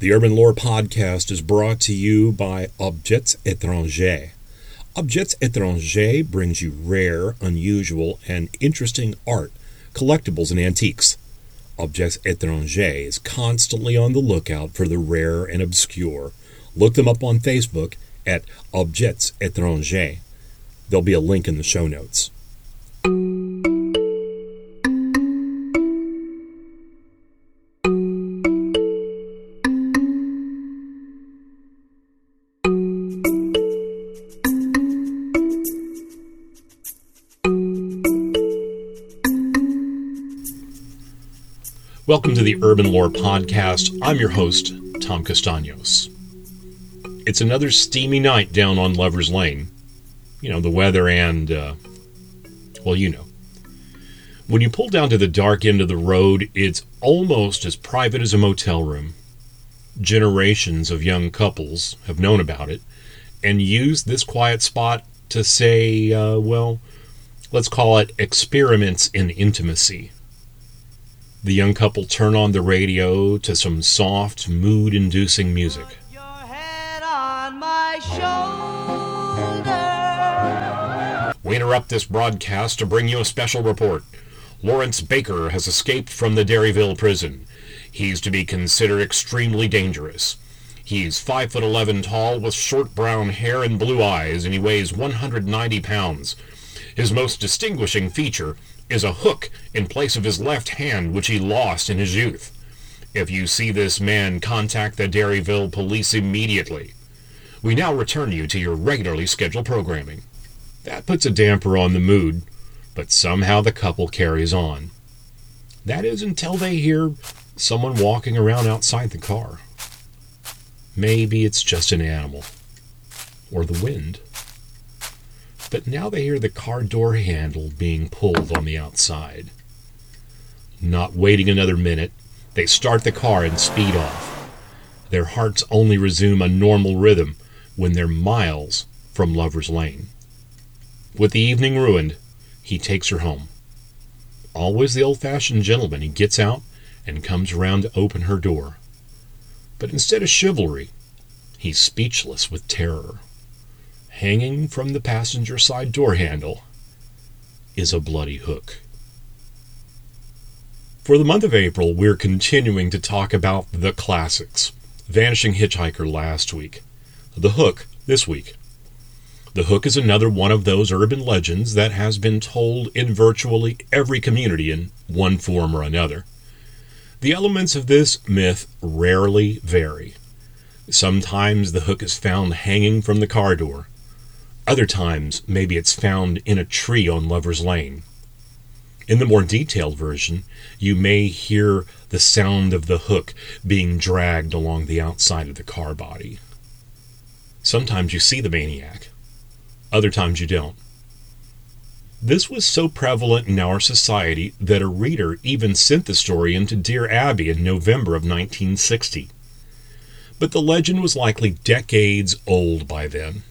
The Urban Lore Podcast is brought to you by Objets Étrangers. Objets Étrangers brings you rare, unusual, and interesting art, collectibles, and antiques. Objets Étrangers is constantly on the lookout for the rare and obscure. Look them up on Facebook at Objets Étrangers. There'll be a link in the show notes. Welcome to the Urban Lore Podcast. I'm your host, Tom Castaños. It's another steamy night down on Lover's Lane. You know, the weather and, uh, well, you know. When you pull down to the dark end of the road, it's almost as private as a motel room. Generations of young couples have known about it and used this quiet spot to say, uh, well, let's call it experiments in intimacy. The young couple turn on the radio to some soft, mood inducing music. We interrupt this broadcast to bring you a special report. Lawrence Baker has escaped from the Derryville prison. He's to be considered extremely dangerous. He's 5 foot 11 tall with short brown hair and blue eyes, and he weighs 190 pounds. His most distinguishing feature is a hook in place of his left hand, which he lost in his youth. If you see this man, contact the Derryville police immediately. We now return you to your regularly scheduled programming. That puts a damper on the mood, but somehow the couple carries on. That is until they hear someone walking around outside the car. Maybe it's just an animal, or the wind. But now they hear the car door handle being pulled on the outside. Not waiting another minute, they start the car and speed off. Their hearts only resume a normal rhythm when they're miles from Lover's Lane. With the evening ruined, he takes her home. Always the old fashioned gentleman, he gets out and comes around to open her door. But instead of chivalry, he's speechless with terror hanging from the passenger side door handle is a bloody hook. For the month of April, we're continuing to talk about the classics. Vanishing Hitchhiker last week, The Hook this week. The Hook is another one of those urban legends that has been told in virtually every community in one form or another. The elements of this myth rarely vary. Sometimes the hook is found hanging from the car door, other times, maybe it's found in a tree on Lover's Lane. In the more detailed version, you may hear the sound of the hook being dragged along the outside of the car body. Sometimes you see the maniac, other times you don't. This was so prevalent in our society that a reader even sent the story into Dear Abby in November of 1960. But the legend was likely decades old by then.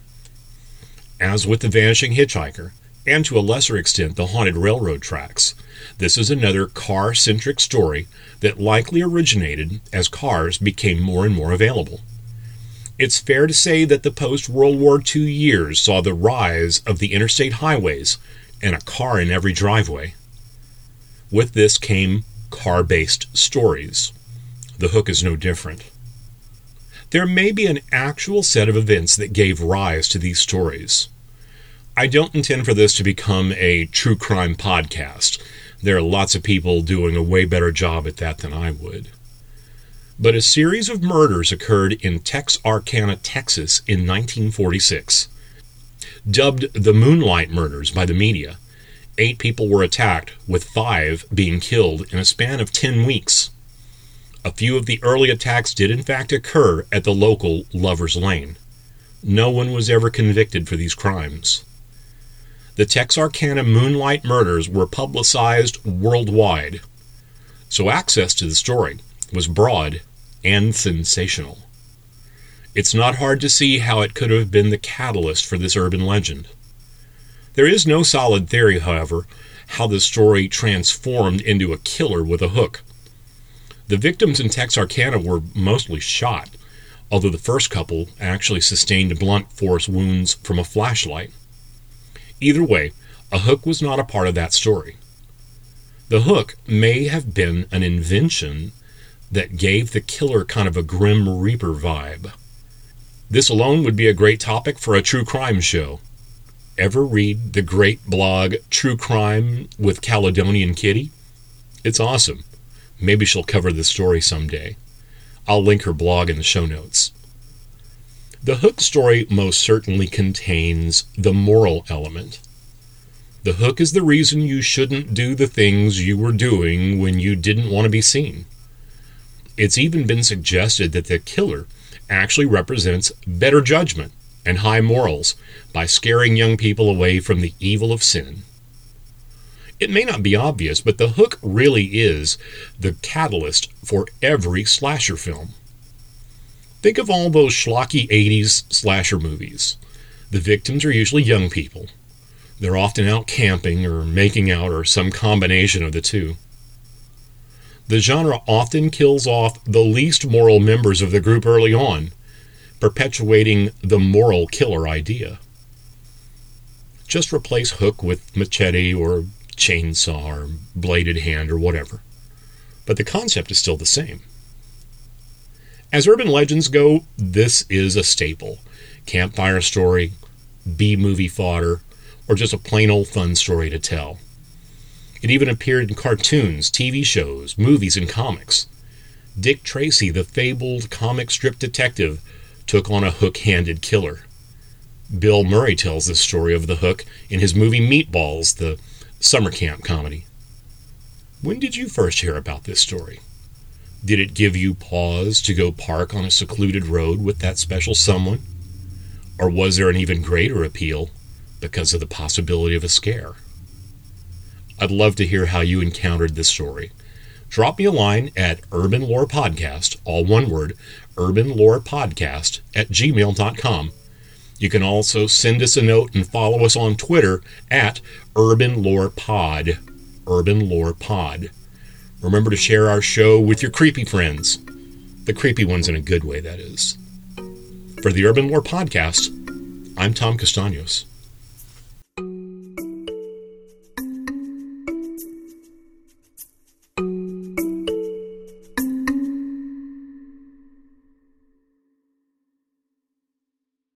As with the vanishing hitchhiker, and to a lesser extent the haunted railroad tracks, this is another car centric story that likely originated as cars became more and more available. It's fair to say that the post World War II years saw the rise of the interstate highways and a car in every driveway. With this came car based stories. The hook is no different. There may be an actual set of events that gave rise to these stories. I don't intend for this to become a true crime podcast. There are lots of people doing a way better job at that than I would. But a series of murders occurred in Texarkana, Texas in 1946. Dubbed the Moonlight Murders by the media, eight people were attacked, with five being killed in a span of 10 weeks. A few of the early attacks did in fact occur at the local Lover's Lane. No one was ever convicted for these crimes. The Texarkana Moonlight murders were publicized worldwide, so access to the story was broad and sensational. It's not hard to see how it could have been the catalyst for this urban legend. There is no solid theory, however, how the story transformed into a killer with a hook. The victims in Texarkana were mostly shot, although the first couple actually sustained blunt force wounds from a flashlight. Either way, a hook was not a part of that story. The hook may have been an invention that gave the killer kind of a Grim Reaper vibe. This alone would be a great topic for a true crime show. Ever read the great blog True Crime with Caledonian Kitty? It's awesome. Maybe she'll cover this story someday. I'll link her blog in the show notes. The Hook story most certainly contains the moral element. The hook is the reason you shouldn't do the things you were doing when you didn't want to be seen. It's even been suggested that the killer actually represents better judgment and high morals by scaring young people away from the evil of sin. It may not be obvious, but the hook really is the catalyst for every slasher film. Think of all those schlocky 80s slasher movies. The victims are usually young people. They're often out camping or making out or some combination of the two. The genre often kills off the least moral members of the group early on, perpetuating the moral killer idea. Just replace Hook with machete or chainsaw or bladed hand or whatever. But the concept is still the same. As urban legends go, this is a staple. Campfire story, B movie fodder, or just a plain old fun story to tell. It even appeared in cartoons, TV shows, movies, and comics. Dick Tracy, the fabled comic strip detective, took on a hook handed killer. Bill Murray tells this story of the hook in his movie Meatballs, the summer camp comedy. When did you first hear about this story? Did it give you pause to go park on a secluded road with that special someone? Or was there an even greater appeal because of the possibility of a scare? I'd love to hear how you encountered this story. Drop me a line at Urban Lore Podcast, all one word, Urban Lore Podcast at gmail.com. You can also send us a note and follow us on Twitter at Urban Lore Pod. Urban Lore Pod. Remember to share our show with your creepy friends. The creepy ones in a good way, that is. For the Urban Lore Podcast, I'm Tom Castaños.